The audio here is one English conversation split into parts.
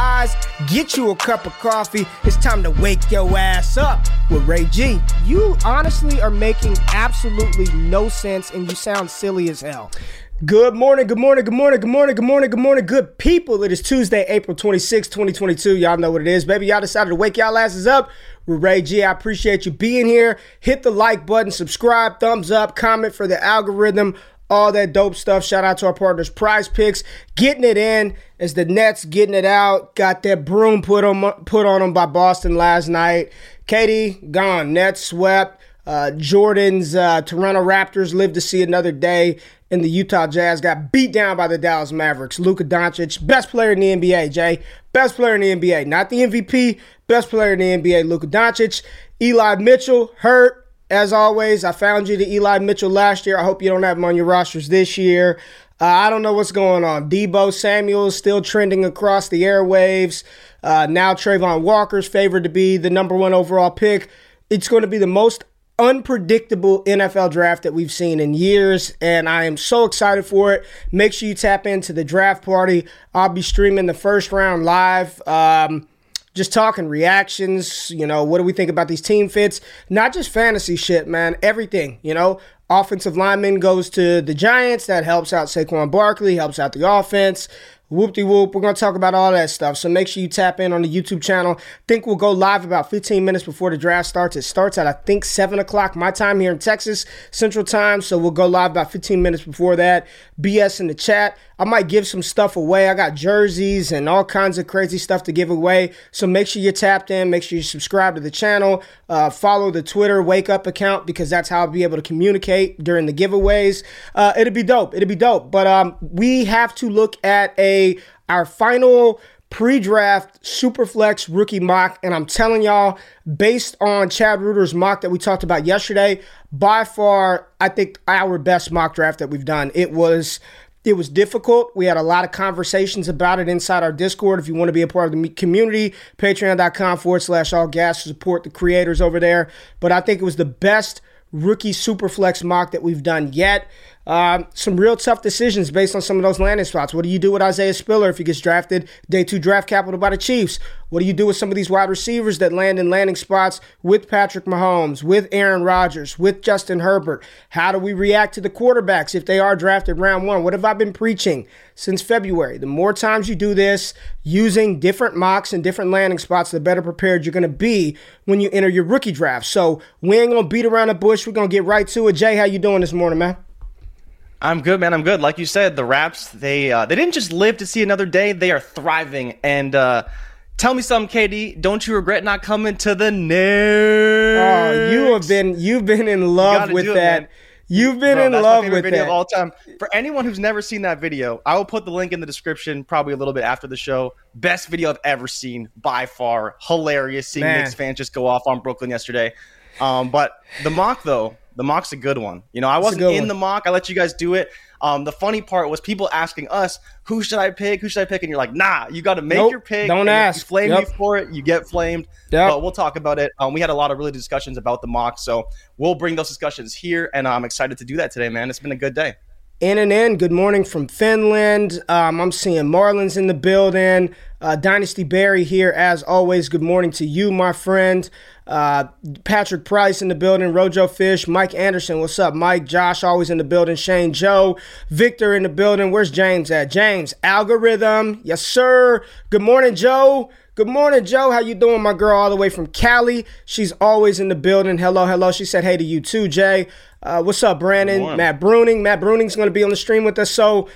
eyes, get you a cup of coffee. It's time to wake your ass up with Ray G. You honestly are making absolutely no sense and you sound silly as hell. Good morning, good morning, good morning, good morning, good morning, good morning, good people. It is Tuesday, April 26, 2022. Y'all know what it is, baby. Y'all decided to wake y'all asses up with Ray G. I appreciate you being here. Hit the like button, subscribe, thumbs up, comment for the algorithm all that dope stuff. Shout out to our partners, Prize Picks, getting it in as the Nets getting it out. Got that broom put on put on them by Boston last night. KD gone, Nets swept. Uh, Jordan's uh, Toronto Raptors lived to see another day, and the Utah Jazz got beat down by the Dallas Mavericks. Luka Doncic, best player in the NBA. Jay, best player in the NBA, not the MVP, best player in the NBA. Luka Doncic, Eli Mitchell hurt as always, I found you to Eli Mitchell last year. I hope you don't have him on your rosters this year. Uh, I don't know what's going on. Deebo Samuel is still trending across the airwaves. Uh, now Travon Walker's favored to be the number one overall pick. It's going to be the most unpredictable NFL draft that we've seen in years, and I am so excited for it. Make sure you tap into the draft party. I'll be streaming the first round live. Um, just talking reactions, you know, what do we think about these team fits? Not just fantasy shit, man, everything, you know. Offensive lineman goes to the Giants, that helps out Saquon Barkley, helps out the offense. Whoop de whoop. We're going to talk about all that stuff. So make sure you tap in on the YouTube channel. think we'll go live about 15 minutes before the draft starts. It starts at, I think, 7 o'clock my time here in Texas, Central Time. So we'll go live about 15 minutes before that. BS in the chat. I might give some stuff away. I got jerseys and all kinds of crazy stuff to give away. So make sure you're tapped in. Make sure you subscribe to the channel. Uh, follow the Twitter Wake Up account because that's how I'll be able to communicate during the giveaways. Uh, it'll be dope. It'll be dope. But um, we have to look at a our final pre-draft superflex rookie mock and i'm telling y'all based on chad reuter's mock that we talked about yesterday by far i think our best mock draft that we've done it was it was difficult. We had a lot of conversations about it inside our Discord. If you want to be a part of the community, patreon.com forward slash all gas to support the creators over there. But I think it was the best rookie superflex mock that we've done yet. Um, some real tough decisions based on some of those landing spots. What do you do with Isaiah Spiller if he gets drafted day two draft capital by the Chiefs? What do you do with some of these wide receivers that land in landing spots with Patrick Mahomes, with Aaron Rodgers, with Justin Herbert? How do we react to the quarterbacks if they are drafted round one? What have I been preaching since February? The more times you do this using different mocks and different landing spots, the better prepared you're going to be when you enter your rookie draft. So we ain't going to beat around the bush. We're going to get right to it. Jay, how you doing this morning, man? I'm good, man. I'm good. Like you said, the Raps they uh, they didn't just live to see another day; they are thriving. And uh, tell me something, KD. Don't you regret not coming to the news? Oh, you have been you've been in love with that. It, You've been Bro, in love with video that. of all time. For anyone who's never seen that video, I will put the link in the description, probably a little bit after the show. Best video I've ever seen by far. Hilarious seeing Man. Knicks fans just go off on Brooklyn yesterday. Um, but the mock though, the mock's a good one. You know, I wasn't in one. the mock. I let you guys do it. Um, the funny part was people asking us, "Who should I pick? Who should I pick?" And you're like, "Nah, you got to make nope, your pick. Don't ask. You flame yep. me for it. You get flamed. Yep. But we'll talk about it. Um, we had a lot of really discussions about the mock, so we'll bring those discussions here, and I'm excited to do that today, man. It's been a good day. In and in, good morning from Finland. Um, I'm seeing Marlins in the building. Uh, Dynasty Barry here, as always. Good morning to you, my friend. Uh, Patrick Price in the building. Rojo Fish. Mike Anderson, what's up? Mike, Josh, always in the building. Shane Joe. Victor in the building. Where's James at? James, Algorithm. Yes, sir. Good morning, Joe. Good morning, Joe. How you doing, my girl? All the way from Cali. She's always in the building. Hello, hello. She said hey to you too, Jay. Uh, what's up, Brandon? Matt Bruning. Matt Bruning's going to be on the stream with us. So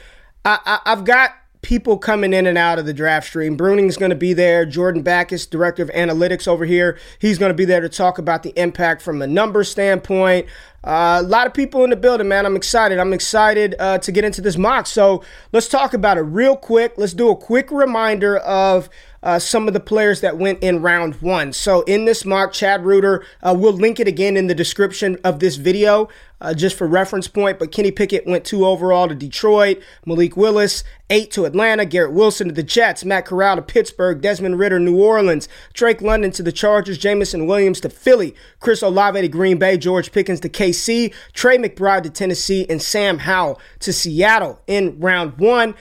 I, I, I've got people coming in and out of the draft stream. Bruning's going to be there. Jordan Backus, director of analytics over here, he's going to be there to talk about the impact from a number standpoint. Uh, a lot of people in the building, man. I'm excited. I'm excited uh, to get into this mock. So let's talk about it real quick. Let's do a quick reminder of uh, some of the players that went in round one. So in this mock, Chad Reuter, uh, we'll link it again in the description of this video. Uh, just for reference point, but Kenny Pickett went two overall to Detroit, Malik Willis, eight to Atlanta, Garrett Wilson to the Jets, Matt Corral to Pittsburgh, Desmond Ridder, New Orleans, Drake London to the Chargers, Jameson Williams to Philly, Chris Olave to Green Bay, George Pickens to KC, Trey McBride to Tennessee, and Sam Howell to Seattle in round one.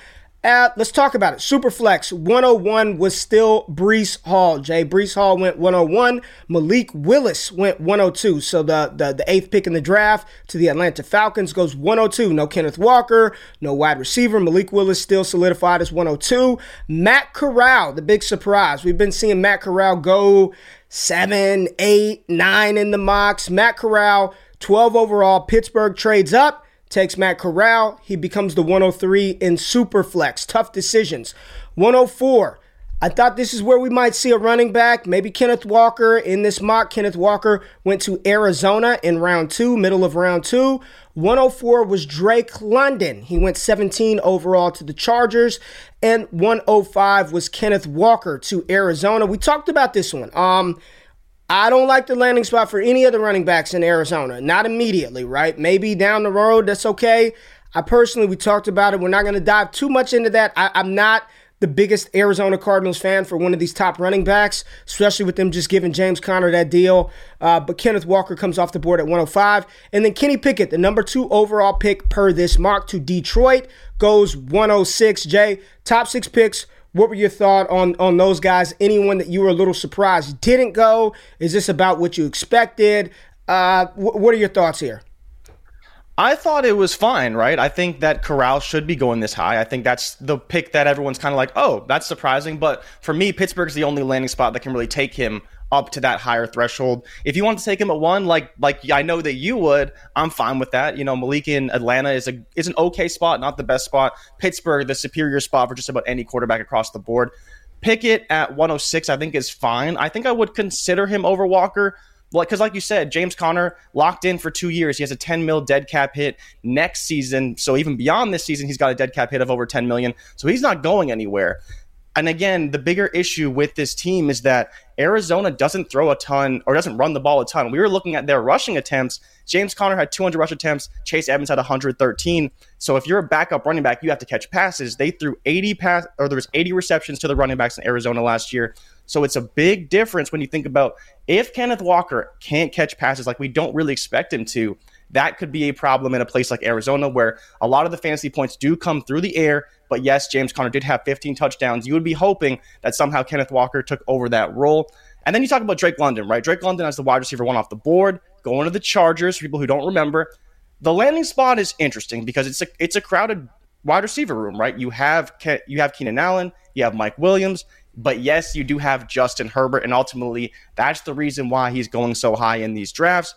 Uh, let's talk about it. Superflex 101 was still Breece Hall. Jay Breece Hall went 101. Malik Willis went 102. So the, the the eighth pick in the draft to the Atlanta Falcons goes 102. No Kenneth Walker, no wide receiver. Malik Willis still solidified as 102. Matt Corral, the big surprise. We've been seeing Matt Corral go seven, eight, nine in the mocks. Matt Corral, 12 overall. Pittsburgh trades up takes Matt Corral. He becomes the 103 in Superflex. Tough decisions. 104. I thought this is where we might see a running back, maybe Kenneth Walker. In this mock, Kenneth Walker went to Arizona in round two, middle of round two. 104 was Drake London. He went 17 overall to the Chargers. And 105 was Kenneth Walker to Arizona. We talked about this one. Um, I don't like the landing spot for any of the running backs in Arizona. Not immediately, right? Maybe down the road, that's okay. I personally, we talked about it. We're not going to dive too much into that. I, I'm not the biggest Arizona Cardinals fan for one of these top running backs, especially with them just giving James Conner that deal. Uh, but Kenneth Walker comes off the board at 105. And then Kenny Pickett, the number two overall pick per this mock to Detroit, goes 106. Jay, top six picks what were your thought on on those guys? Anyone that you were a little surprised didn't go? Is this about what you expected? Uh, wh- what are your thoughts here? I thought it was fine, right? I think that Corral should be going this high. I think that's the pick that everyone's kind of like, oh, that's surprising. But for me, Pittsburgh's the only landing spot that can really take him up to that higher threshold. If you want to take him at one, like like I know that you would, I'm fine with that. You know, Malik in Atlanta is a is an okay spot, not the best spot. Pittsburgh, the superior spot for just about any quarterback across the board. Pickett at 106, I think is fine. I think I would consider him over Walker. Like, because like you said, James Conner locked in for two years. He has a 10 mil dead cap hit next season. So even beyond this season, he's got a dead cap hit of over 10 million. So he's not going anywhere. And again, the bigger issue with this team is that Arizona doesn't throw a ton or doesn't run the ball a ton. We were looking at their rushing attempts. James Conner had 200 rush attempts. Chase Edmonds had 113. So if you're a backup running back, you have to catch passes. They threw 80 pass or there was 80 receptions to the running backs in Arizona last year. So it's a big difference when you think about if Kenneth Walker can't catch passes like we don't really expect him to, that could be a problem in a place like Arizona where a lot of the fantasy points do come through the air. But yes, James Conner did have 15 touchdowns. You would be hoping that somehow Kenneth Walker took over that role. And then you talk about Drake London, right? Drake London as the wide receiver one off the board, going to the Chargers. For people who don't remember, the landing spot is interesting because it's a it's a crowded wide receiver room, right? You have you have Keenan Allen, you have Mike Williams, but yes, you do have Justin Herbert, and ultimately that's the reason why he's going so high in these drafts.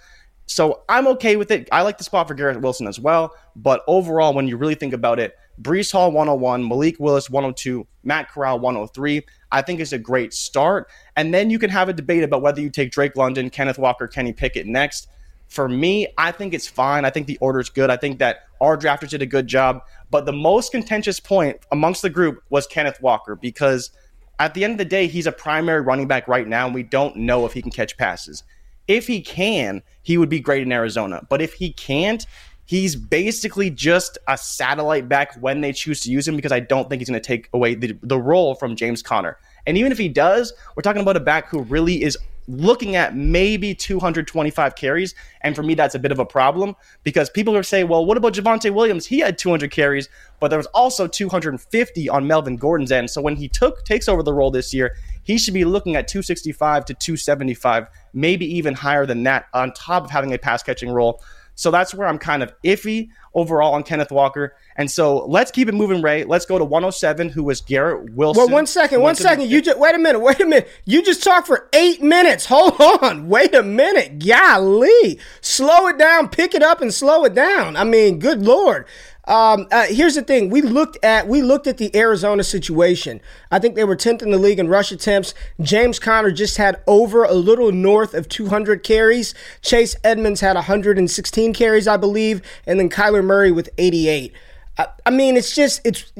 So I'm okay with it. I like the spot for Garrett Wilson as well. But overall, when you really think about it, Breece Hall 101, Malik Willis 102, Matt Corral 103, I think is a great start. And then you can have a debate about whether you take Drake London, Kenneth Walker, Kenny Pickett next. For me, I think it's fine. I think the order is good. I think that our drafters did a good job. But the most contentious point amongst the group was Kenneth Walker because at the end of the day, he's a primary running back right now, and we don't know if he can catch passes. If he can, he would be great in Arizona. But if he can't, he's basically just a satellite back when they choose to use him because I don't think he's going to take away the, the role from James Conner. And even if he does, we're talking about a back who really is looking at maybe 225 carries. And for me, that's a bit of a problem because people are saying, well, what about Javonte Williams? He had 200 carries, but there was also 250 on Melvin Gordon's end. So when he took takes over the role this year, he should be looking at 265 to 275, maybe even higher than that, on top of having a pass catching role. So that's where I'm kind of iffy overall on Kenneth Walker. And so let's keep it moving, Ray. Let's go to 107, who was Garrett Wilson. Well, one second, one second. You just wait a minute, wait a minute. You just talked for eight minutes. Hold on, wait a minute. Golly, slow it down, pick it up, and slow it down. I mean, good lord. Um, uh, here's the thing: we looked at we looked at the Arizona situation. I think they were 10th in the league in rush attempts. James Conner just had over a little north of 200 carries. Chase Edmonds had 116 carries, I believe, and then Kyler Murray with 88. I, I mean, it's just it's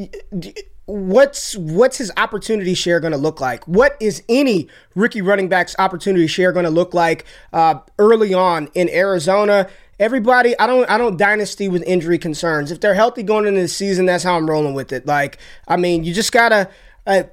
what's what's his opportunity share going to look like? What is any rookie running back's opportunity share going to look like uh, early on in Arizona? Everybody, I don't, I don't dynasty with injury concerns. If they're healthy going into the season, that's how I'm rolling with it. Like, I mean, you just gotta. Uh,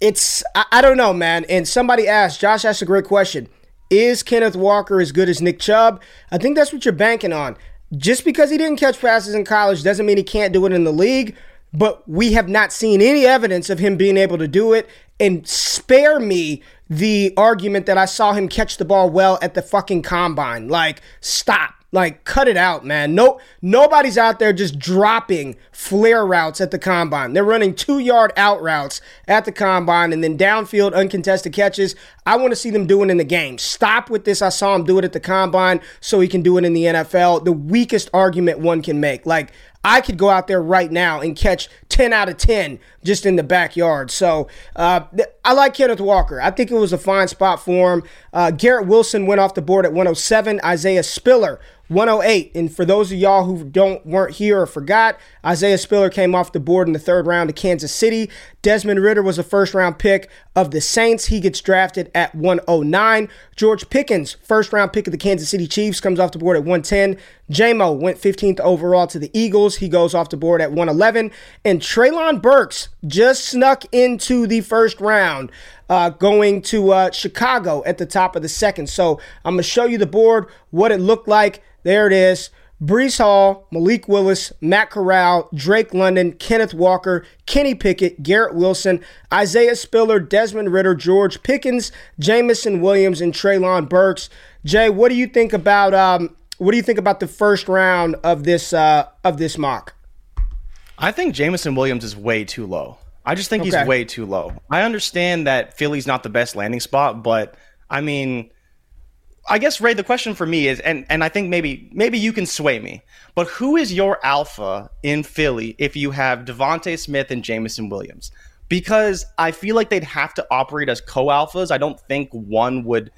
it's, I, I don't know, man. And somebody asked, Josh asked a great question. Is Kenneth Walker as good as Nick Chubb? I think that's what you're banking on. Just because he didn't catch passes in college doesn't mean he can't do it in the league but we have not seen any evidence of him being able to do it. And spare me the argument that I saw him catch the ball well at the fucking combine. Like, stop. Like, cut it out, man. No, nobody's out there just dropping flare routes at the combine. They're running two yard out routes at the combine and then downfield uncontested catches. I want to see them doing in the game. Stop with this. I saw him do it at the combine, so he can do it in the NFL. The weakest argument one can make. Like, I could go out there right now and catch 10 out of 10 just in the backyard. So uh, I like Kenneth Walker. I think it was a fine spot for him. Uh, Garrett Wilson went off the board at 107. Isaiah Spiller 108. And for those of y'all who don't weren't here or forgot, Isaiah Spiller came off the board in the third round to Kansas City. Desmond Ridder was a first round pick of the Saints. He gets drafted at 109. George Pickens, first round pick of the Kansas City Chiefs, comes off the board at 110. JMO went 15th overall to the Eagles. He goes off the board at 111. And Treylon Burks just snuck into the first round uh, going to uh, Chicago at the top of the second. So I'm going to show you the board, what it looked like. There it is. Breece Hall, Malik Willis, Matt Corral, Drake London, Kenneth Walker, Kenny Pickett, Garrett Wilson, Isaiah Spiller, Desmond Ridder, George Pickens, Jameson Williams, and Treylon Burks. Jay, what do you think about um, what do you think about the first round of this uh, of this mock? I think Jameson Williams is way too low. I just think okay. he's way too low. I understand that Philly's not the best landing spot, but I mean, I guess Ray, the question for me is, and and I think maybe maybe you can sway me, but who is your alpha in Philly if you have DeVonta Smith and Jameson Williams? Because I feel like they'd have to operate as co-alphas. I don't think one would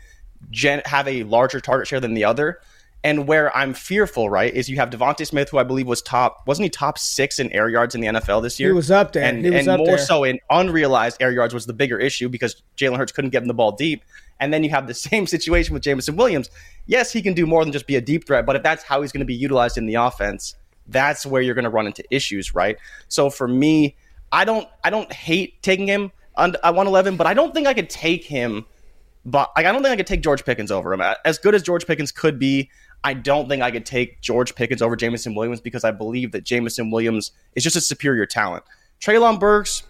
gen- have a larger target share than the other. And where I'm fearful, right, is you have DeVonta Smith, who I believe was top, wasn't he top six in air yards in the NFL this year? He was up there, and, and more there. so in unrealized air yards was the bigger issue because Jalen Hurts couldn't get him the ball deep. And then you have the same situation with Jameson Williams. Yes, he can do more than just be a deep threat, but if that's how he's going to be utilized in the offense, that's where you're going to run into issues, right? So for me, I don't, I don't hate taking him at 111, but I don't think I could take him. But like, I don't think I could take George Pickens over him. As good as George Pickens could be, I don't think I could take George Pickens over Jameson Williams because I believe that Jameson Williams is just a superior talent. Treylon Burks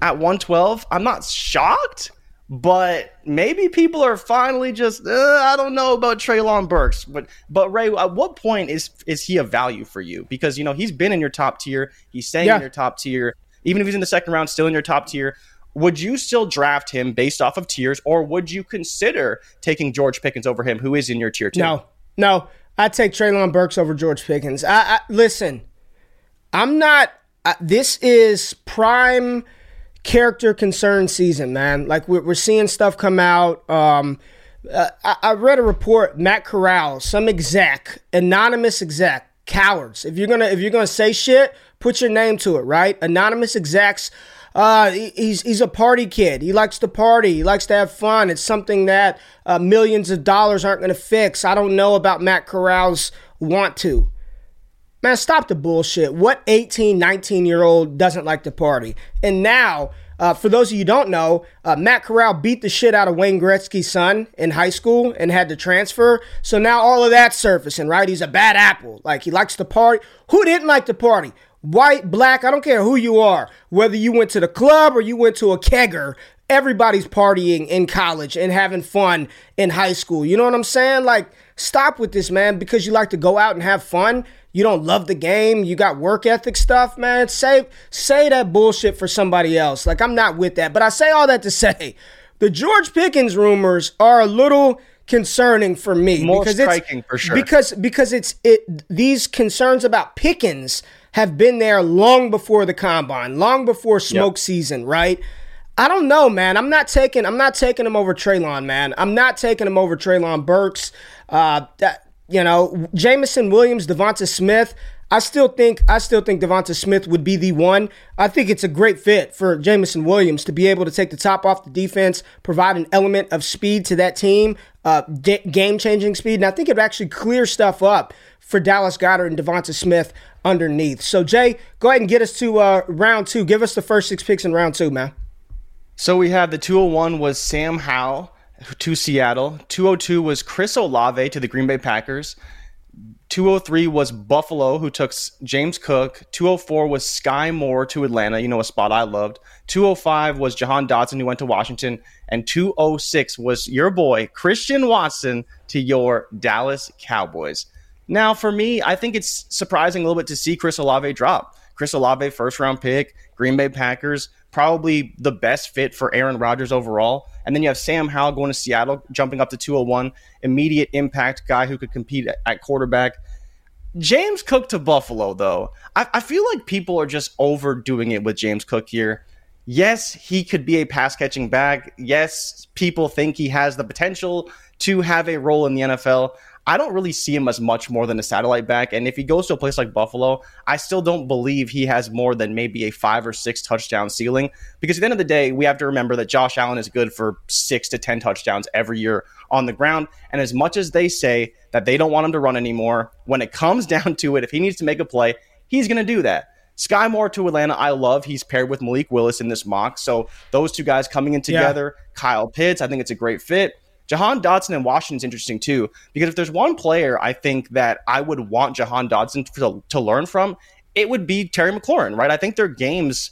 at 112, I'm not shocked, but maybe people are finally just uh, I don't know about Treylon Burks. But but Ray, at what point is is he a value for you? Because you know he's been in your top tier, he's staying yeah. in your top tier. Even if he's in the second round, still in your top tier. Would you still draft him based off of tiers, or would you consider taking George Pickens over him, who is in your tier two? No, no, I take Treylon Burks over George Pickens. I, I listen. I'm not. This is prime character concern season, man. Like we're, we're seeing stuff come out. Um, uh, I, I, read a report. Matt Corral, some exec, anonymous exec, cowards. If you're gonna if you're gonna say shit, put your name to it, right? Anonymous execs uh, he's he's a party kid. He likes to party. He likes to have fun. It's something that uh, millions of dollars aren't going to fix. I don't know about Matt Corral's want to. Man, stop the bullshit. What 18, 19 year old doesn't like to party? And now, uh, for those of you don't know, uh, Matt Corral beat the shit out of Wayne Gretzky's son in high school and had to transfer. So now all of that's surfacing, right? He's a bad apple. Like he likes to party. Who didn't like to party? White, black, I don't care who you are, whether you went to the club or you went to a kegger, everybody's partying in college and having fun in high school. You know what I'm saying? Like, stop with this, man, because you like to go out and have fun. You don't love the game. You got work ethic stuff, man. Say say that bullshit for somebody else. Like I'm not with that. But I say all that to say the George Pickens rumors are a little concerning for me More because striking it's for sure. because because it's it these concerns about Pickens have been there long before the combine, long before smoke yep. season, right? I don't know, man. I'm not taking I'm not taking him over Treylon, man. I'm not taking him over Treylon Burks. Uh, that, you know, Jameson Williams, Devonta Smith. I still think I still think Devonta Smith would be the one. I think it's a great fit for Jamison Williams to be able to take the top off the defense, provide an element of speed to that team, uh, game changing speed, and I think it would actually clear stuff up for Dallas Goedert and Devonta Smith underneath. So Jay, go ahead and get us to uh, round two. Give us the first six picks in round two, man. So we have the 201 was Sam Howell to Seattle. 202 was Chris Olave to the Green Bay Packers. 203 was Buffalo, who took James Cook. 204 was Skyy Moore to Atlanta, you know, a spot I loved. 205 was Jahan Dotson, who went to Washington. And 206 was your boy, Christian Watson, to your Dallas Cowboys. Now, for me, I think it's surprising a little bit to see Chris Olave drop. Chris Olave, first round pick, Green Bay Packers, probably the best fit for Aaron Rodgers overall. And then you have Sam Howell going to Seattle, jumping up to 201, immediate impact guy who could compete at, quarterback. James Cook to Buffalo, though, I, I feel like people are just overdoing it with James Cook here. Yes, he could be a pass catching back. Yes, people think he has the potential to have a role in the NFL. I don't really see him as much more than a satellite back. And if he goes to a place like Buffalo, I still don't believe he has more than maybe a five or six touchdown ceiling. Because at the end of the day, we have to remember that Josh Allen is good for six to 10 touchdowns every year on the ground. And as much as they say that they don't want him to run anymore, when it comes down to it, if he needs to make a play, he's going to do that. Skyy Moore to Atlanta, I love. He's paired with Malik Willis in this mock. So those two guys coming in together, yeah. Kyle Pitts, I think it's a great fit. Jahan Dotson and Washington's interesting too, because if there's one player I think that I would want Jahan Dotson to, to learn from, it would be Terry McLaurin, right? I think their games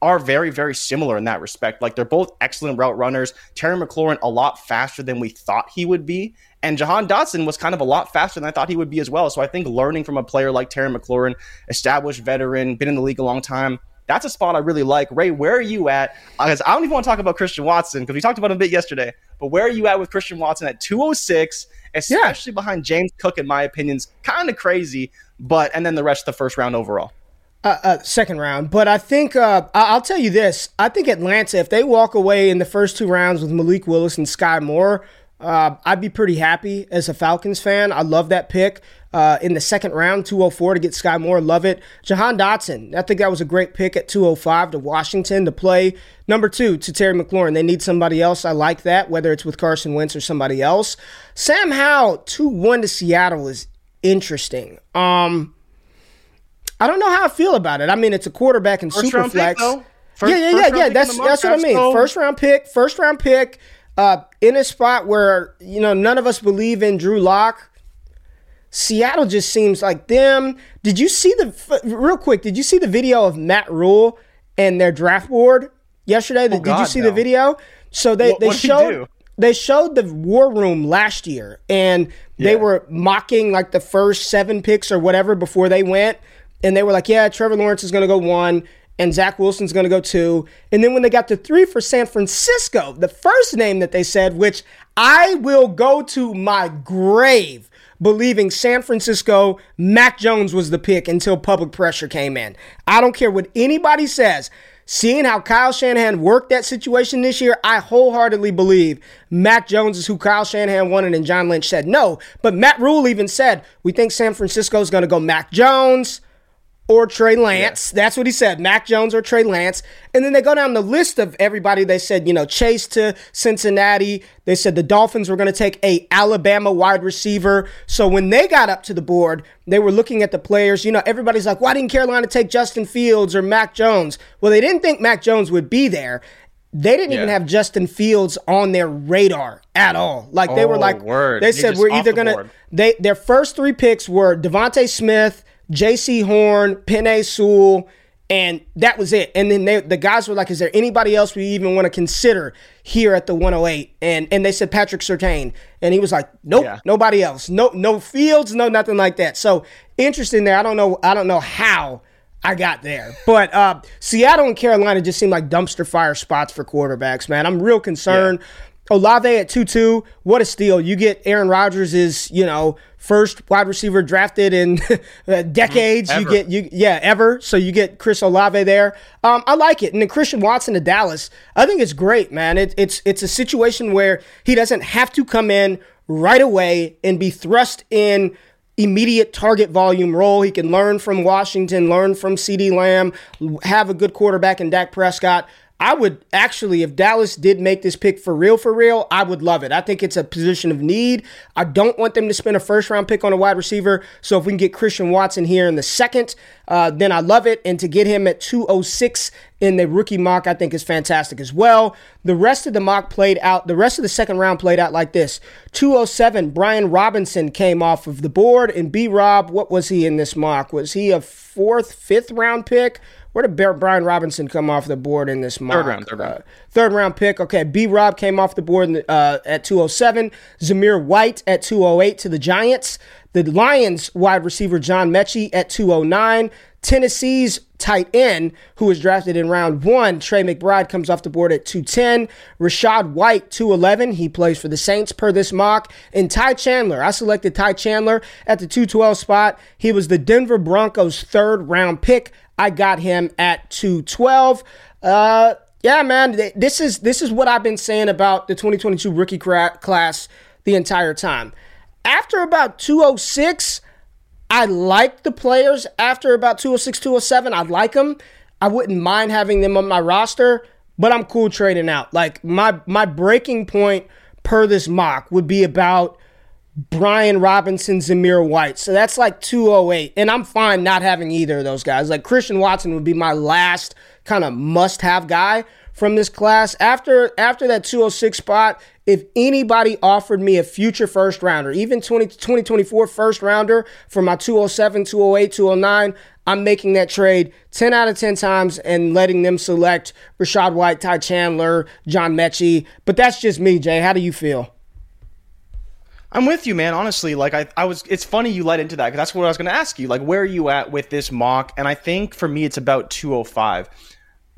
are very, very similar in that respect. Like they're both excellent route runners. Terry McLaurin a lot faster than we thought he would be. And Jahan Dotson was kind of a lot faster than I thought he would be as well. So I think learning from a player like Terry McLaurin, established veteran, been in the league a long time, that's a spot I really like. Ray, where are you at? Uh, because I don't even want to talk about Christian Watson because we talked about him a bit yesterday. But where are you at with Christian Watson at 206, especially yeah. behind James Cook, in my opinion, opinion's kind of crazy. But and then the rest of the first round overall. Uh, uh, second round, but I think uh, I'll tell you this: I think Atlanta, if they walk away in the first two rounds with Malik Willis and Skyy Moore, uh, I'd be pretty happy as a Falcons fan. I love that pick uh, in the second round, 204 to get Skyy Moore. Love it. Jahan Dotson, I think that was a great pick at 205 to Washington to play. Number two to Terry McLaurin. They need somebody else. I like that, whether it's with Carson Wentz or somebody else. Sam Howell, 2 1 to Seattle is interesting. Um, I don't know how I feel about it. I mean, it's a quarterback in super flex. yeah, yeah, yeah, yeah. That's that's what I mean. So. First round pick, first round pick uh, in a spot where you know none of us believe in Drew Lock. Seattle just seems like them. Did you see the real quick? Did you see the video of Matt Rhule and their draft board yesterday? Oh, did God, you see no. the video? So they what, they showed they showed the war room last year, and they yeah. were mocking like the first seven picks or whatever before they went, and they were like, "Yeah, Trevor Lawrence is going to go one, and Zach Wilson's going to go two. And then when they got to three for San Francisco, the first name that they said, which I will go to my grave believing San Francisco, Mac Jones was the pick until public pressure came in. I don't care what anybody says. Seeing how Kyle Shanahan worked that situation this year, I wholeheartedly believe Mac Jones is who Kyle Shanahan wanted, and John Lynch said no. But Matt Rhule even said, We think San Francisco is going to go Mac Jones or Trey Lance. Yeah. That's what he said. Mac Jones or Trey Lance. And then they go down the list of everybody. They said, you know, Chase to Cincinnati. They said the Dolphins were going to take a Alabama wide receiver. So when they got up to the board, they were looking at the players. You know, everybody's like, why didn't Carolina take Justin Fields or Mac Jones? Well, they didn't think Mac Jones would be there. They didn't yeah. even have Justin Fields on their radar at all. Like they oh, were like, word. they said we're either gonna. They their first three picks were DeVonta Smith, Jaycee Horn, Penei Sewell, and that was it. And then they, the guys were like, "Is there anybody else we even want to consider here at the 108?" And and they said Patrick Surtain, and he was like, "Nope, yeah. nobody else. No, no Fields, no nothing like that." So interesting there. I don't know. I don't know how I got there, but uh, Seattle and Carolina just seem like dumpster fire spots for quarterbacks. Man, I'm real concerned. Yeah. Olave at 2 2. What a steal. You get Aaron Rodgers is, you know, first wide receiver drafted in uh, decades. Ever. You get, you yeah, ever. So you get Chris Olave there. Um, I like it. And then Christian Watson to Dallas. I think it's great, man. It, it's, it's a situation where he doesn't have to come in right away and be thrust in immediate target volume role. He can learn from Washington, learn from CeeDee Lamb, have a good quarterback in Dak Prescott. I would actually, if Dallas did make this pick for real, for real, I would love it. I think it's a position of need. I don't want them to spend a first round pick on a wide receiver. So if we can get Christian Watson here in the second, uh, then I love it. And to get him at 206 in the rookie mock, I think is fantastic as well. The rest of the mock played out, the rest of the second round played out like this 207, Brian Robinson came off of the board. And B Rob, what was he in this mock? Was he a fourth, fifth round pick? Where did Brian Robinson come off the board in this mock? Third round, third round. Uh, third round pick. Okay, B Rob came off the board the, uh, at 207. Zamir White at 208 to the Giants. The Lions wide receiver John Metchie at 209. Tennessee's tight end, who was drafted in round one, Trey McBride, comes off the board at 210. Rachaad White, 211. He plays for the Saints per this mock. And Ty Chandler, I selected Ty Chandler at the 212 spot. He was the Denver Broncos' third round pick. I got him at 212. Uh, yeah, man, this is this is what I've been saying about the 2022 rookie class the entire time. After about 206, I like the players. After about 206, 207, I like them. I wouldn't mind having them on my roster, but I'm cool trading out. Like my my breaking point per this mock would be about Brian Robinson, Zamir White. So that's like 208. And I'm fine not having either of those guys. Like Christian Watson would be my last kind of must have guy from this class. After after that 206 spot, if anybody offered me a future first rounder, even 20, 2024 first rounder for my 207, 208, 209, I'm making that trade 10 out of 10 times and letting them select Rachaad White, Ty Chandler, John Metchie. But that's just me, Jay. How do you feel? I'm with you, man. Honestly, like I, I was. It's funny you led into that because that's what I was going to ask you. Like, where are you at with this mock? And I think for me, it's about 205.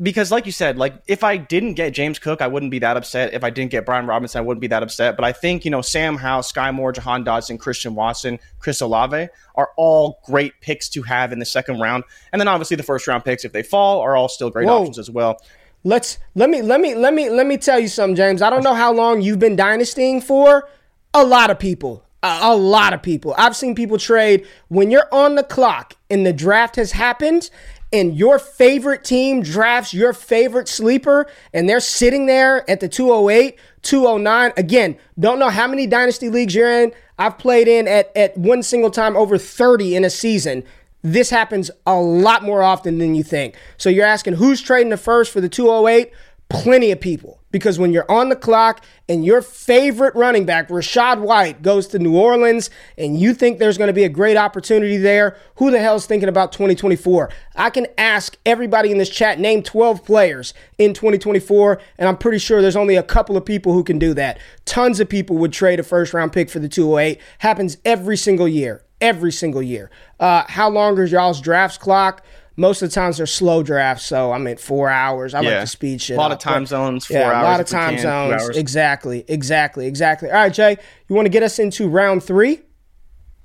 Because, like you said, like if I didn't get James Cook, I wouldn't be that upset. If I didn't get Brian Robinson, I wouldn't be that upset. But I think you know Sam Howell, Skyy Moore, Jahan Dotson, Christian Watson, Chris Olave are all great picks to have in the second round. And then obviously the first round picks, if they fall, are all still great Whoa. options as well let's let me let me let me let me tell you something, James. I don't know how long you've been dynastying for, a lot of people. A, lot of people. I've seen people trade when you're on the clock and the draft has happened and your favorite team drafts your favorite sleeper and they're sitting there at the 208, 209. Again, don't know how many dynasty leagues you're in. I've played in at, at one single time over 30 in a season. This happens a lot more often than you think. So you're asking who's trading the first for the 208? Plenty of people. Because when you're on the clock and your favorite running back, Rachaad White, goes to New Orleans and you think there's going to be a great opportunity there, who the hell is thinking about 2024? I can ask everybody in this chat, name 12 players in 2024, and I'm pretty sure there's only a couple of people who can do that. Tons of people would trade a first round pick for the 208. Happens every single year. Every single year. Uh, how long is y'all's drafts clock? Most of the times they're slow drafts. So I'm at four hours. I yeah. like to speed shit. A lot up. of time zones. Four yeah, hours. A lot of time can, zones. Exactly. Exactly. Exactly. All right, Jay. You want to get us into round three?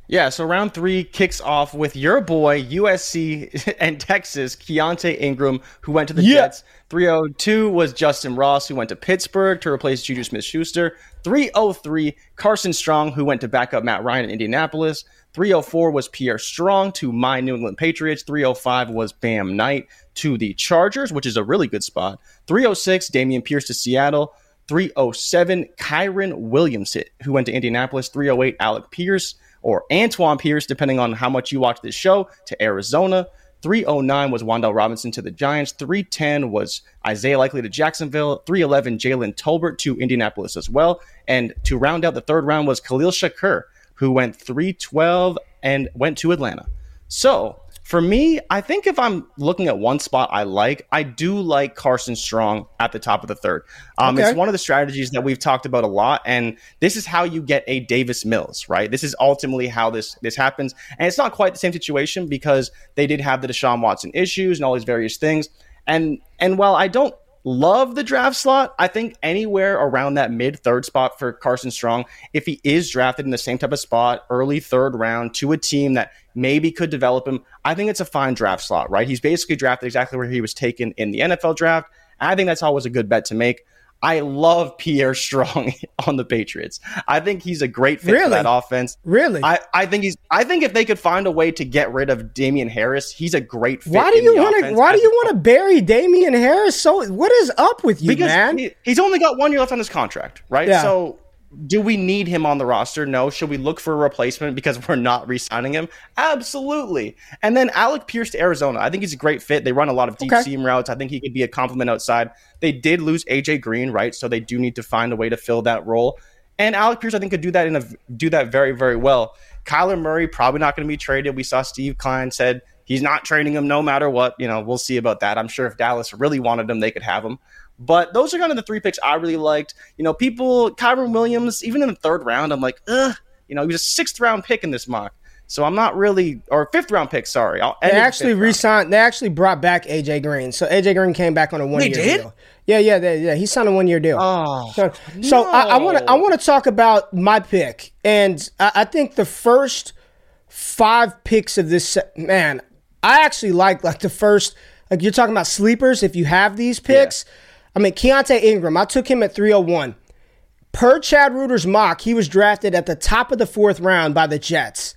Yeah, so round three kicks off with your boy USC and Texas, Keaontay Ingram, who went to the yeah. Jets. 302 was Justyn Ross, who went to Pittsburgh to replace Juju Smith Schuster. 303, Carson Strong, who went to back up Matt Ryan in Indianapolis. 304 was Pierre Strong to my New England Patriots. 305 was Bam Knight to the Chargers, which is a really good spot. 306, Dameon Pierce to Seattle. 307, Kyren Williams, hit, who went to Indianapolis. 308, Alec Pierce or Antoine Pierce, depending on how much you watch this show, to Arizona. 309 was Wan'Dale Robinson to the Giants. 310 was Isaiah Likely to Jacksonville. 311, Jalen Tolbert to Indianapolis as well. And to round out the third round was Khalil Shakir who went 312 and went to Atlanta. So for me, I think if I'm looking at one spot I like, I do like Carson Strong at the top of the third. Um, okay. It's one of the strategies that we've talked about a lot, and this is how you get a Davis Mills, right? This is ultimately how this this happens, and it's not quite the same situation because they did have the Deshaun Watson issues and all these various things, and and while I don't love the draft slot. I think anywhere around that mid third spot for Carson Strong, if he is drafted in the same type of spot, early third round to a team that maybe could develop him, I think it's a fine draft slot, right? He's basically drafted exactly where he was taken in the NFL draft. I think that's always a good bet to make. I love Pierre Strong on the Patriots. I think he's a great fit really? for that offense. Really? I, I think he's I think if they could find a way to get rid of Damien Harris, he's a great fit. Why do you want to why do you want to bury Damien Harris? So what is up with you, because man? He, he's only got one year left on his contract, right? Yeah. So do we need him on the roster? No. Should we look for a replacement because we're not re-signing him? Absolutely. And then Alec Pierce to Arizona. I think he's a great fit. They run a lot of deep okay. seam routes. I think he could be a complement outside. They did lose AJ Green, right? So they do need to find a way to fill that role. And Alec Pierce, I think, could do that in a do that very, very well. Kyler Murray probably not going to be traded. We saw Steve Keim said he's not trading him no matter what. You know, we'll see about that. I'm sure if Dallas really wanted him, they could have him. But those are kind of the three picks I really liked. You know, people, Kyren Williams, even in the third round, I'm like, ugh, you know, he was a sixth round pick in this mock. So I'm not really, or fifth round pick, sorry. I'll they actually re-signed, they actually brought back AJ Green. So AJ Green came back on a one year deal. Yeah, yeah, they, yeah. He signed a one year deal. Oh, so, so. I want to I want to talk about my pick, and I, I, think the first five picks of this man, I actually like like the first. Like you're talking about sleepers. If you have these picks, yeah. I mean, Keaontay Ingram, I took him at 301. Per Chad Reuter's mock, he was drafted at the top of the fourth round by the Jets.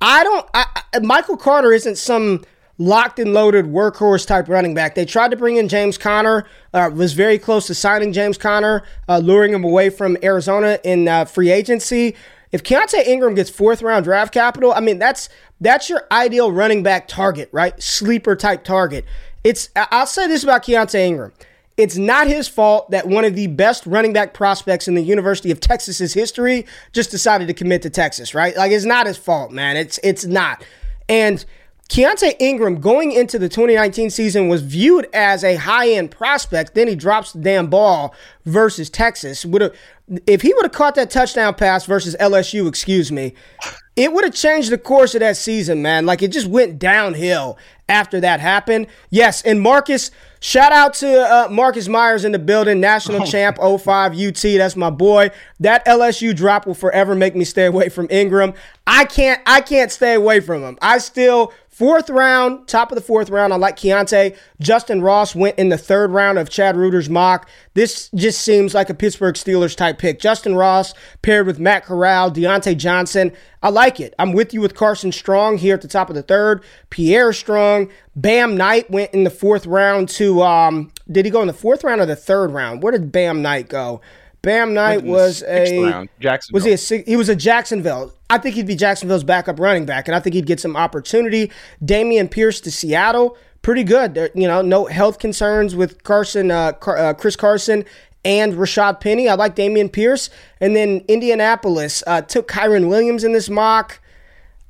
I don't. I, I, Michael Carter isn't some locked and loaded workhorse type running back. They tried to bring in James Conner, uh, was very close to signing James Conner, uh, luring him away from Arizona in uh, free agency. If Keaontay Ingram gets fourth round draft capital, I mean that's that's your ideal running back target, right? Sleeper type target. It's. I'll say this about Keaontay Ingram. It's not his fault that one of the best running back prospects in the University of Texas's history just decided to commit to Texas, right? Like it's not his fault, man. It's it's not. And Keaontay Ingram going into the 2019 season was viewed as a high-end prospect. Then he drops the damn ball versus Texas. Would have if he would have caught that touchdown pass versus LSU, excuse me, it would have changed the course of that season, man. Like it just went downhill after that happened. Yes, and Marcus, shout out to uh, Marcus Myers in the building, national oh. champ 05 UT. That's my boy. That LSU drop will forever make me stay away from Ingram. I can't I can't stay away from him. I still Fourth round, top of the fourth round, I like Keaontay. Justyn Ross went in the third round of Chad Reuter's mock. This just seems like a Pittsburgh Steelers type pick. Justyn Ross paired with Matt Corral, Diontae Johnson. I like it. I'm with you with Carson Strong here at the top of the third. Pierre Strong. Bam Knight went in the fourth round to, um, did he go in the fourth round or the third round? Where did Bam Knight go? Bam Knight was a was he a he was a Jacksonville. I think he'd be Jacksonville's backup running back, and I think he'd get some opportunity. Dameon Pierce to Seattle, pretty good. There, you know, no health concerns with Carson, uh, Car- uh, Chris Carson, and Rashad Penny. I like Dameon Pierce, and then Indianapolis uh, took Kyren Williams in this mock.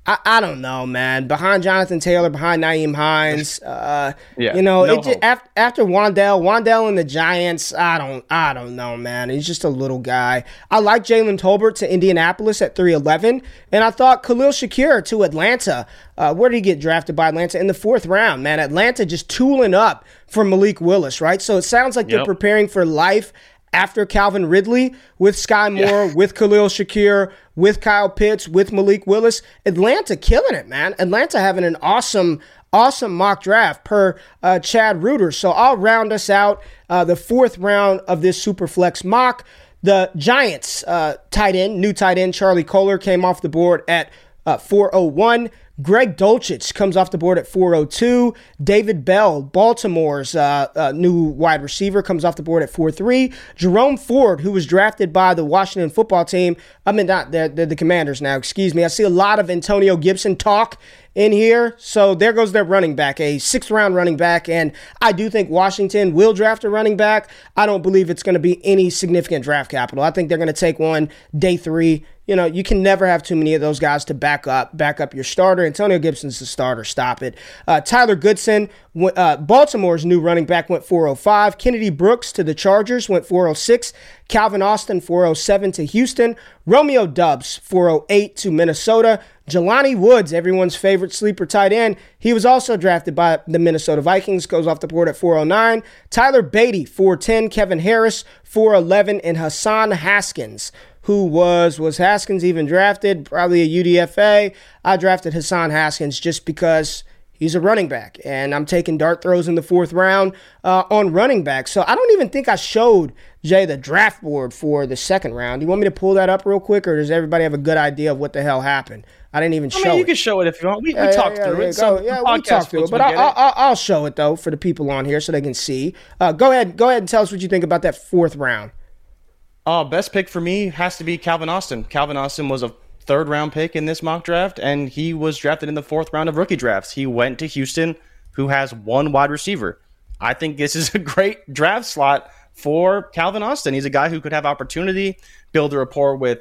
I, I don't know, man. Behind Jonathan Taylor, behind Nyheim Hines, uh, yeah, you know, no it just, after, after Wan'Dale, Wan'Dale and the Giants, I don't, I don't know, man. He's just a little guy. I like Jalen Tolbert to Indianapolis at three eleven, and I thought Khalil Shakir to Atlanta. Uh, where did he get drafted by Atlanta in the fourth round? Man, Atlanta just tooling up for Malik Willis, right? So it sounds like yep. they're preparing for life after Calvin Ridley with Skyy Moore, yeah. with Khalil Shakir, with Kyle Pitts, with Malik Willis. Atlanta killing it, man. Atlanta having an awesome, awesome mock draft per uh, Chad Reuter. So I'll round us out uh, the fourth round of this Superflex mock. The Giants uh, tight end, new tight end Charlie Kolar came off the board at uh, 401. Greg Dulcich comes off the board at 402. David Bell, Baltimore's uh, uh, new wide receiver, comes off the board at 4-3. Jerome Ford, who was drafted by the Washington football team, I mean, not the, the, the Commanders now, excuse me. I see a lot of Antonio Gibson talk in here. So there goes their running back, a sixth round running back. And I do think Washington will draft a running back. I don't believe it's going to be any significant draft capital. I think they're going to take one day three you know, you can never have too many of those guys to back up, back up your starter. Antonio Gibson's the starter. Stop it. Uh, Tyler Goodson, uh, Baltimore's new running back, went 405. Kennedy Brooks to the Chargers went 406. Calvin Austin 407 to Houston. Romeo Doubs 408 to Minnesota. Jelani Woods, everyone's favorite sleeper tight end, he was also drafted by the Minnesota Vikings, goes off the board at 409. Tyler Badie 410. Kevin Harris, 411. And Hassan Haskins, who was, was Haskins even drafted? Probably a UDFA. I drafted Hassan Haskins just because he's a running back, and I'm taking dart throws in the fourth round uh, on running back. So I don't even think I showed Jay the draft board for the second round. Do you want me to pull that up real quick, or does everybody have a good idea of what the hell happened? I didn't even I show mean, you can show it if you want. We, yeah, we talked yeah, through it. So yeah, we talked through it, but I'll, I'll, I'll, show it though for the people on here so they can see. Uh, go ahead, go ahead and tell us what you think about that fourth round. Uh, best pick for me has to be Calvin Austin. Calvin Austin was a third round pick in this mock draft, and he was drafted in the fourth round of rookie drafts. He went to Houston, who has one wide receiver. I think this is a great draft slot for Calvin Austin. He's a guy who could have opportunity, build a rapport with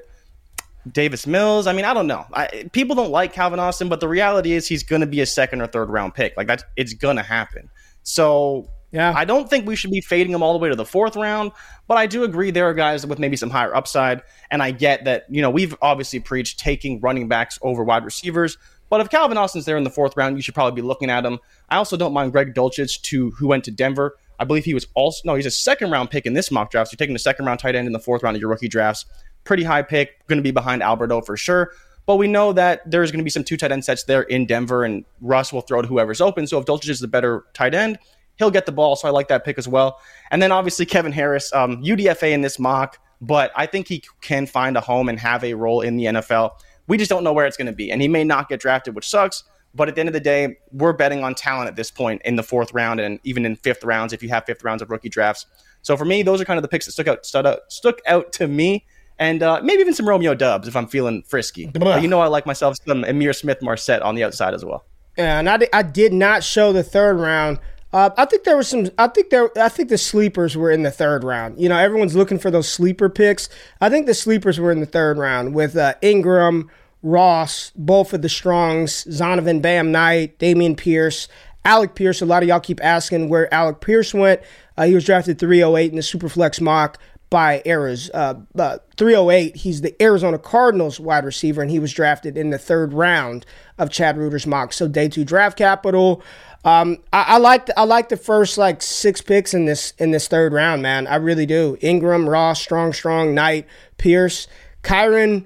Davis Mills. I mean, I don't know. I, people don't like Calvin Austin, but the reality is he's going to be a second or third round pick. Like that's it's going to happen. So yeah, I don't think we should be fading them all the way to the fourth round. But I do agree there are guys with maybe some higher upside, and I get that. You know, we've obviously preached taking running backs over wide receivers. But if Calvin Austin's there in the fourth round, you should probably be looking at him. I also don't mind Greg Dulcich to who went to Denver. I believe he was also no, he's a second round pick in this mock draft. So you're taking the second round tight end in the fourth round of your rookie drafts pretty high pick, going to be behind Albert O for sure. But we know that there's going to be some two tight end sets there in Denver, and Russ will throw to whoever's open. So if Dulcich is the better tight end, he'll get the ball. So I like that pick as well. And then obviously Kevin Harris, um, UDFA in this mock, but I think he can find a home and have a role in the NFL. We just don't know where it's going to be, and he may not get drafted, which sucks. But at the end of the day, we're betting on talent at this point in the fourth round and even in fifth rounds if you have fifth rounds of rookie drafts. So for me, those are kind of the picks that stuck out, stuck out, stuck out to me and uh, maybe even some Romeo Doubs if I'm feeling frisky. Uh, you know, I like myself some Ihmir Smith-Marsette on the outside as well. Yeah, and I, I did not show the third round. Uh, I think there was some. I think there. I think the sleepers were in the third round. You know, everyone's looking for those sleeper picks. I think the sleepers were in the third round with uh, Ingram, Ross, both of the Strongs, Zonovan Bam Knight, Dameon Pierce, Alec Pierce. A lot of y'all keep asking where Alec Pierce went. Uh, he was drafted 308 in the Superflex mock by Eras. Uh, uh, 308, he's the Arizona Cardinals wide receiver, and he was drafted in the third round of Chad Reuter's mock. So day two draft capital. Um, I, I like the, I like the first like six picks in this in this third round, man. I really do. Ingram, Ross, Strong, Strong, Knight, Pierce, Kyren.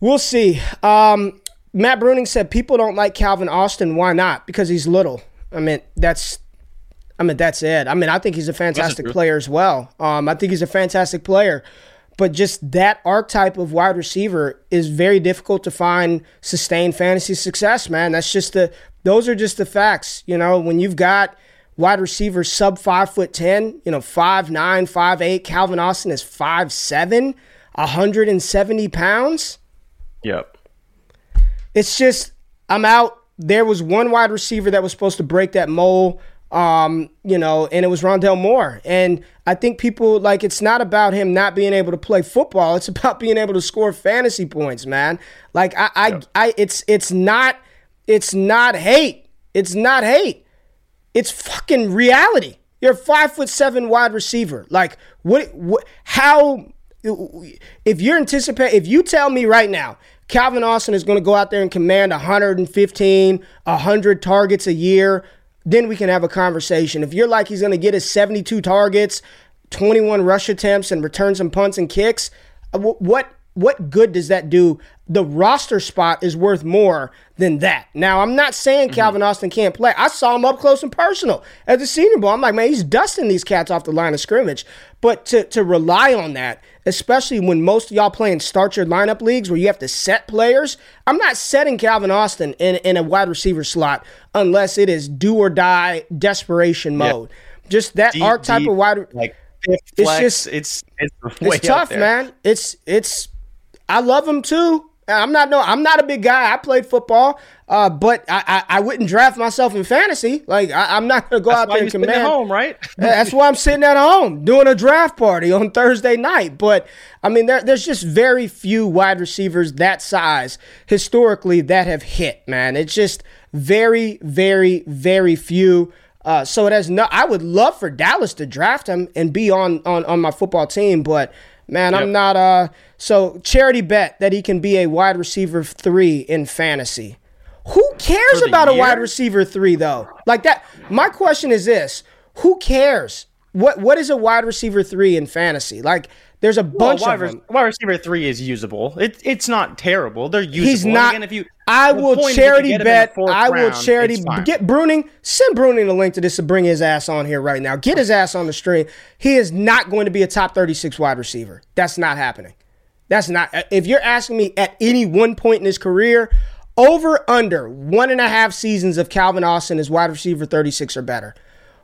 We'll see. Um, Matt Bruning said people don't like Calvin Austin. Why not? Because he's little. I mean, that's I mean, that's it. I mean, I think he's a fantastic player as well. Um, I think he's a fantastic player. But just that archetype of wide receiver is very difficult to find sustained fantasy success, man. That's just the those are just the facts. You know, when you've got wide receivers sub five foot ten, you know, five nine, five eight, Calvin Austin is five seven, 170 pounds. Yep. It's just I'm out. There was one wide receiver that was supposed to break that mold um, you know, and it was Rondale Moore. And I think people like it's not about him not being able to play football. It's about being able to score fantasy points, man. Like I, I, yeah. I it's it's not it's not hate. It's not hate. It's fucking reality. You're a five foot seven wide receiver. Like what? What? How? If you're anticipating, if you tell me right now, Calvin Austin is going to go out there and command 115, 100 targets a year, then we can have a conversation. If you're like he's going to get his 72 targets, 21 rush attempts, and return some punts and kicks, uh, what what good does that do? The roster spot is worth more than that. Now, I'm not saying mm-hmm. Calvin Austin can't play. I saw him up close and personal at the Senior Bowl. I'm like, man, he's dusting these cats off the line of scrimmage. But to to rely on that, especially when most of y'all playing start your lineup leagues where you have to set players, I'm not setting Calvin Austin in, in a wide receiver slot unless it is do or die desperation mode. Yep. Just that deep, archetype deep, of wide like it's just it's it's, it's tough, man. It's it's I love him too. I'm not no, I'm not a big guy. I played football, uh, but I, I, I wouldn't draft myself in fantasy. Like I, am not gonna go that's out there and command. At home, right? that's why I'm sitting at home doing a draft party on Thursday night. But I mean, there, there's just very few wide receivers that size historically that have hit. Man, it's just very, very, very few. Uh, so it has no. I would love for Dallas to draft him and be on on on my football team, but Man, yep. I'm not uh so charity bet that he can be a wide receiver three in fantasy. Who cares about year? a wide receiver three though? Like that. My question is this: Who cares? What what is a wide receiver three in fantasy? Like there's a bunch well, wide, of them. Wide receiver three is usable. It, it's not terrible. They're usable. He's not. Again, if you, I will charity bet. I will round, charity get Bruning. Send Bruning a link to this to bring his ass on here right now. Get his ass on the stream. He is not going to be a top 36 wide receiver. That's not happening. That's not. If you're asking me at any one point in his career, over under one and a half seasons of Calvin Austin as wide receiver 36 or better.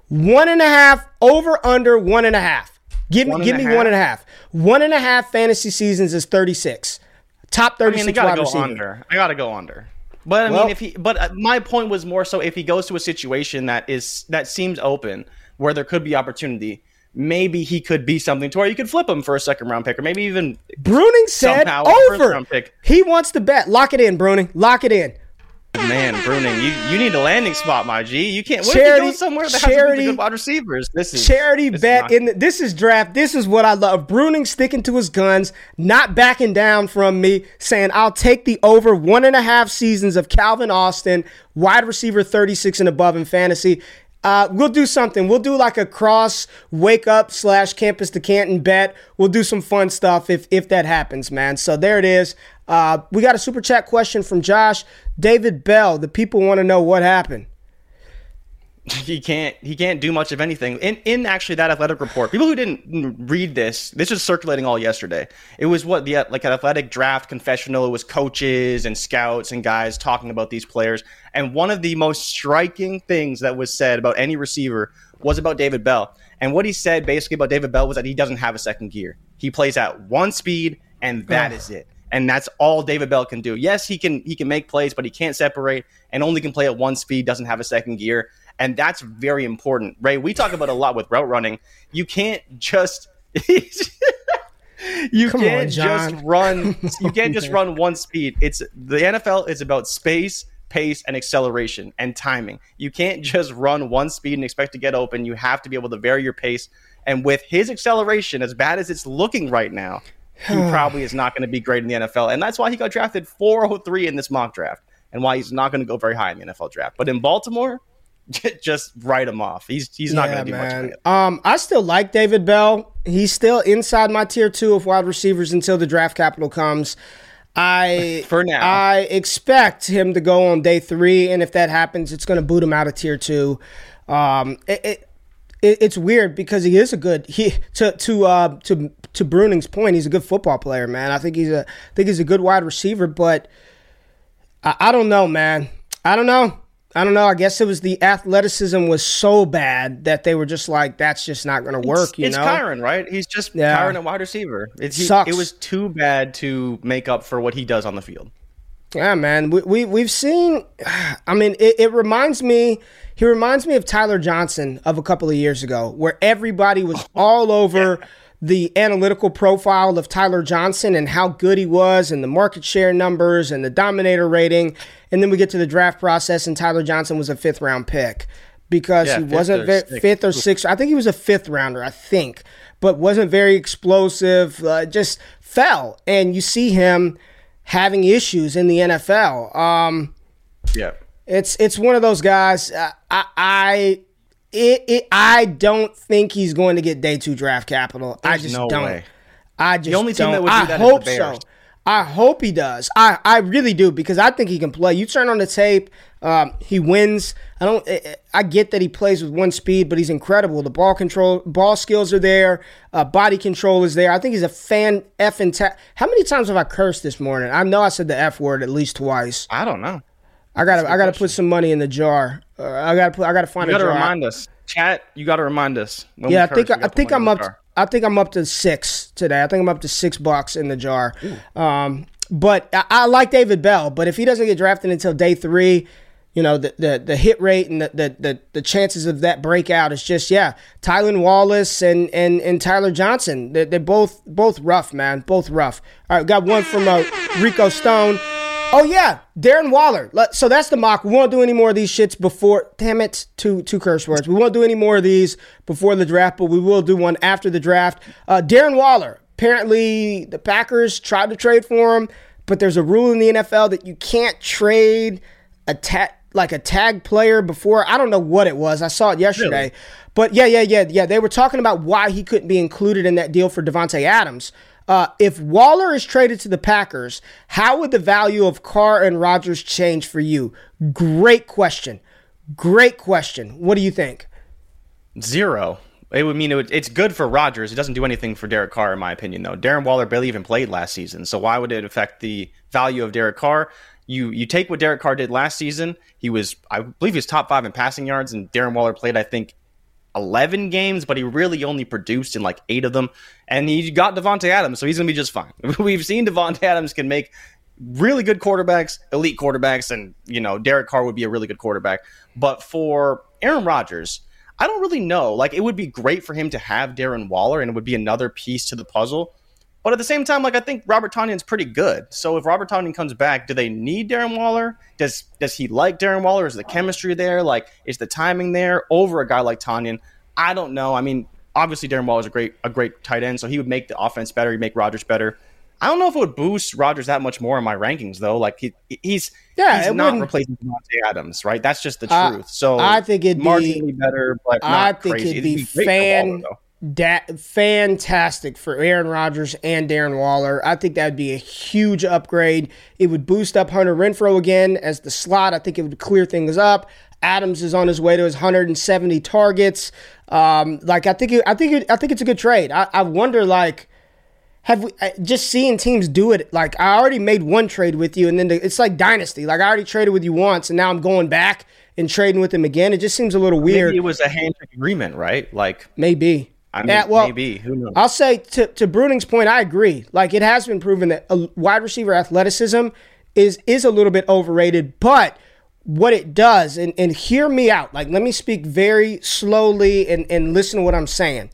One and a half over under one and a half. Give me give me half. one and a half. One and a half fantasy seasons is 36. Top 36 I mean, gotta go receiver. under. I gotta go under. But I well, mean, if he, but uh, my point was more so if he goes to a situation that is that seems open where there could be opportunity, maybe he could be something to where you could flip him for a second round pick or maybe even Bruning said over. He wants to bet. Lock it in, Bruning. Lock it in. Man, Bruning, you, you need a landing spot, my G. You can't. What charity, if you somewhere that charity, has good wide receivers? This is charity this bet is not, in the, this is draft. This is what I love. Bruning sticking to his guns, not backing down from me, saying I'll take the over one and a half seasons of Calvin Austin, wide receiver thirty six and above in fantasy. Uh, we'll do something. We'll do like a cross wake up slash campus to Canton bet. We'll do some fun stuff if if that happens, man. So there it is. Uh, we got a super chat question from Josh David Bell. The people want to know what happened. He can't. He can't do much of anything. In in actually that athletic report, people who didn't read this, this was circulating all yesterday. It was what the like an athletic draft confessional. It was coaches and scouts and guys talking about these players. And one of the most striking things that was said about any receiver was about David Bell. And what he said basically about David Bell was that he doesn't have a second gear. He plays at one speed, and that is it and that's all David Bell can do. Yes, he can he can make plays, but he can't separate and only can play at one speed, doesn't have a second gear, and that's very important. Ray, we talk about a lot with route running. You can't just you Come can't on, just run you can't just run one speed. It's the NFL is about space, pace and acceleration and timing. You can't just run one speed and expect to get open. You have to be able to vary your pace. And with his acceleration, as bad as it's looking right now, he probably is not going to be great in the NFL. And that's why he got drafted 403 in this mock draft and why he's not going to go very high in the NFL draft. But in Baltimore, just write him off. He's he's not going to do man. much. Um, I still like David Bell. He's still inside my tier two of wide receivers until the draft capital comes. I for now I expect him to go on day three, and if that happens, it's going to boot him out of tier two. Um, it, it, it, it's weird because he is a good he to to uh to to Bruning's point, he's a good football player, man. I think he's a I think he's a good wide receiver, but I, I don't know, man. I don't know. I don't know. I guess it was the athleticism was so bad that they were just like, that's just not going to work. It's, you it's know, Kyren, right? He's just yeah. Kyren at wide receiver. It, he, Sucks. it was too bad to make up for what he does on the field. Yeah, man. We, we we've seen. I mean, it, it reminds me. He reminds me of Tyler Johnson of a couple of years ago, where everybody was all over. yeah the analytical profile of Tyler Johnson and how good he was and the market share numbers and the dominator rating. And then we get to the draft process and Tyler Johnson was a fifth round pick because yeah, he wasn't very, fifth or sixth. I think he was a fifth rounder, I think, but wasn't very explosive, uh, just fell. And you see him having issues in the NFL. Um, yeah, it's it's one of those guys. Uh, I, I it, it, I don't think he's going to get day two draft capital. There's I just no don't. Way. I just the only don't. that would do that I hope so. I hope he does. I, I really do because I think he can play. You turn on the tape, um, he wins. I don't. I get that he plays with one speed, but he's incredible. The ball control, ball skills are there. Uh, body control is there. I think he's a fan effing. Ta- How many times have I cursed this morning? I know I said the f word at least twice. I don't know. I gotta. I gotta put some money in the jar. Uh, I gotta. Put, I gotta find. You gotta remind us, chat. You gotta remind us. yeah, I think. I think I'm up. I think I'm up to six today. I think I'm up to six bucks in the jar. Um, but I, I, like David Bell. But if he doesn't get drafted until day three, you know the the, the hit rate and the, the, the the chances of that breakout is just yeah. Tylan Wallace and and and Tyler Johnson. They're, they're both both rough, man. Both rough. All right, got one from uh, Rico Stone. Oh yeah, Darren Waller. So that's the mock. We won't do any more of these shits before. Damn it, two two curse words. We won't do any more of these before the draft, but we will do one after the draft. Uh, Darren Waller apparently the Packers tried to trade for him, but there's a rule in the NFL that you can't trade a tag like a tag player before. I don't know what it was. I saw it yesterday. Really? But yeah, yeah, yeah, yeah. They were talking about why he couldn't be included in that deal for Davante Adams. Uh, if Waller is traded to the Packers, how would the value of Carr and Rodgers change for you? Great question. Great question. What do you think? Zero. It would mean it would, it's good for Rodgers. It doesn't do anything for Derek Carr, in my opinion, though. Darren Waller barely even played last season, so why would it affect the value of Derek Carr? You you take what Derek Carr did last season. He was, I believe, he was top five in passing yards, and Darren Waller played, I think, 11 games, but he really only produced in like eight of them. And he got Davante Adams, so he's going to be just fine. We've seen Davante Adams can make really good quarterbacks, elite quarterbacks, and, you know, Derek Carr would be a really good quarterback. But for Aaron Rodgers, I don't really know. Like, it would be great for him to have Darren Waller, and it would be another piece to the puzzle. But at the same time, like I think Robert Tonyan's pretty good. So if Robert Tonyan comes back, do they need Darren Waller? Does does he like Darren Waller? Is the chemistry there? Like is the timing there over a guy like Tonyan? I don't know. I mean, obviously Darren Waller is a great a great tight end, so he would make the offense better. He'd make Rodgers better. I don't know if it would boost Rodgers that much more in my rankings though. Like he, he's yeah, he's not replacing Davante Adams, right? That's just the truth. so I think it'd marginally be better, but I think crazy. it'd be, it'd be fan da- fantastic for Aaron Rodgers and Darren Waller. I think that would be a huge upgrade. It would boost up Hunter Renfrow again as the slot. I think it would clear things up. Adams is on his way to his 170 targets. Um, like I think, it, I think, it, I think it's a good trade. I, I wonder, like, have we just seeing teams do it? Like I already made one trade with you, and then the, it's like dynasty. Like I already traded with you once, and now I'm going back and trading with him again. It just seems a little weird. Maybe it was a handshake agreement, right? Like maybe. I mean, yeah, well, maybe. Who knows? I'll say to, to Bruning's point, I agree. Like it has been proven that a wide receiver athleticism is is a little bit overrated, but what it does, and, and hear me out. Like let me speak very slowly and, and listen to what I'm saying.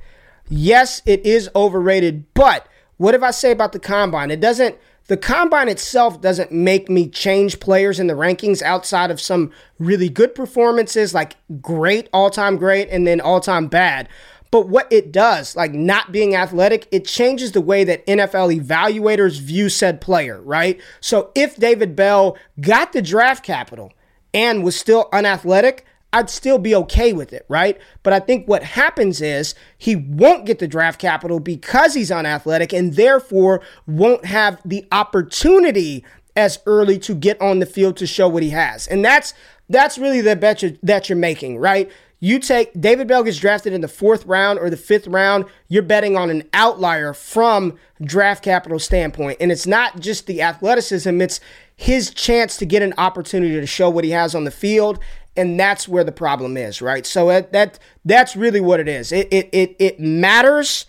Yes, it is overrated, but what if I say about the combine? It doesn't the combine itself doesn't make me change players in the rankings outside of some really good performances, like great, all time great, and then all time bad. But what it does, like not being athletic, it changes the way that NFL evaluators view said player, right? So if David Bell got the draft capital and was still unathletic, I'd still be okay with it, right? But I think what happens is he won't get the draft capital because he's unathletic and therefore won't have the opportunity as early to get on the field to show what he has. And that's that's really the bet you, that you're making, right? You take David Bell gets drafted in the fourth round or the fifth round, you're betting on an outlier from draft capital standpoint. And it's not just the athleticism, it's his chance to get an opportunity to show what he has on the field. And that's where the problem is, right? So that, that that's really what it is. It, it, it, it matters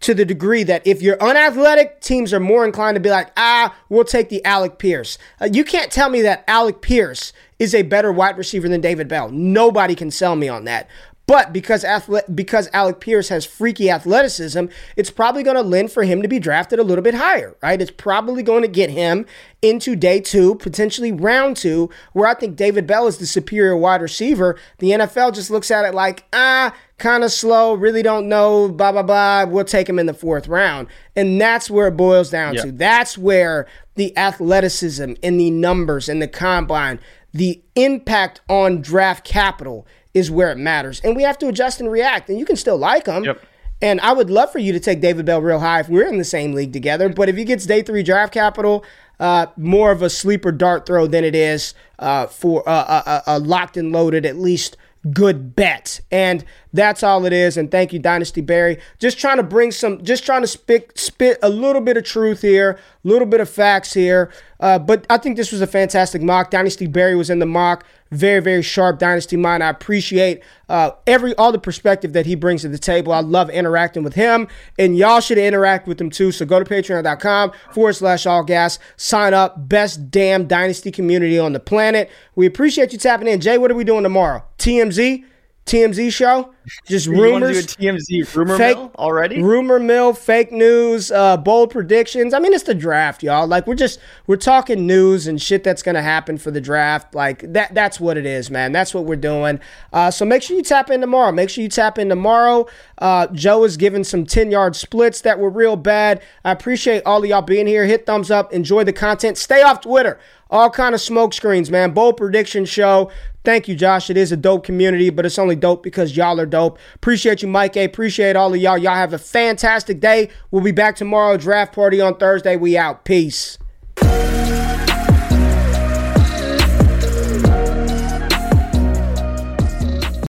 to the degree that if you're unathletic, teams are more inclined to be like, ah, we'll take the Alec Pierce. Uh, you can't tell me that Alec Pierce is a better wide receiver than David Bell. Nobody can sell me on that. But because athlete, because Alec Pierce has freaky athleticism, it's probably going to lend for him to be drafted a little bit higher, right? It's probably going to get him into day two, potentially round two, where I think David Bell is the superior wide receiver. The NFL just looks at it like, ah, kind of slow, really don't know, blah, blah, blah. We'll take him in the fourth round. And that's where it boils down to. That's where the athleticism and the numbers and the combine, the impact on draft capital is where it matters. And we have to adjust and react. And you can still like him. Yep. And I would love for you to take David Bell real high if we're in the same league together. But if he gets day three draft capital, uh, more of a sleeper dart throw than it is uh, for uh, a, a locked and loaded, at least good bet. And that's all it is. And thank you, Dynasty Barry. Just trying to bring some, just trying to spit, spit a little bit of truth here, a little bit of facts here. Uh, but I think this was a fantastic mock. Dynasty Barry was in the mock. Very, very sharp Dynasty mind. I appreciate uh, every all the perspective that he brings to the table. I love interacting with him, and y'all should interact with him too. So go to patreon.com forward slash all gas. Sign up. Best damn Dynasty community on the planet. We appreciate you tapping in. Jay, what are we doing tomorrow? TMZ? TMZ show. Just rumors. do a TMZ rumor Fake- mill already? Rumor mill, fake news, uh, bold predictions. I mean, it's the draft, y'all. Like we're just we're talking news and shit that's gonna happen for the draft. Like that that's what it is, man. That's what we're doing. Uh, so make sure you tap in tomorrow. Make sure you tap in tomorrow. Uh, Joe is giving some 10 yard splits that were real bad. I appreciate all of y'all being here. Hit thumbs up, enjoy the content. Stay off Twitter. All kind of smoke screens, man. Bold prediction show. Thank you, Josh. It is a dope community, but it's only dope because y'all are dope. Appreciate you, Mike A. Appreciate all of y'all. Y'all have a fantastic day. We'll be back tomorrow. Draft party on Thursday. We out. Peace.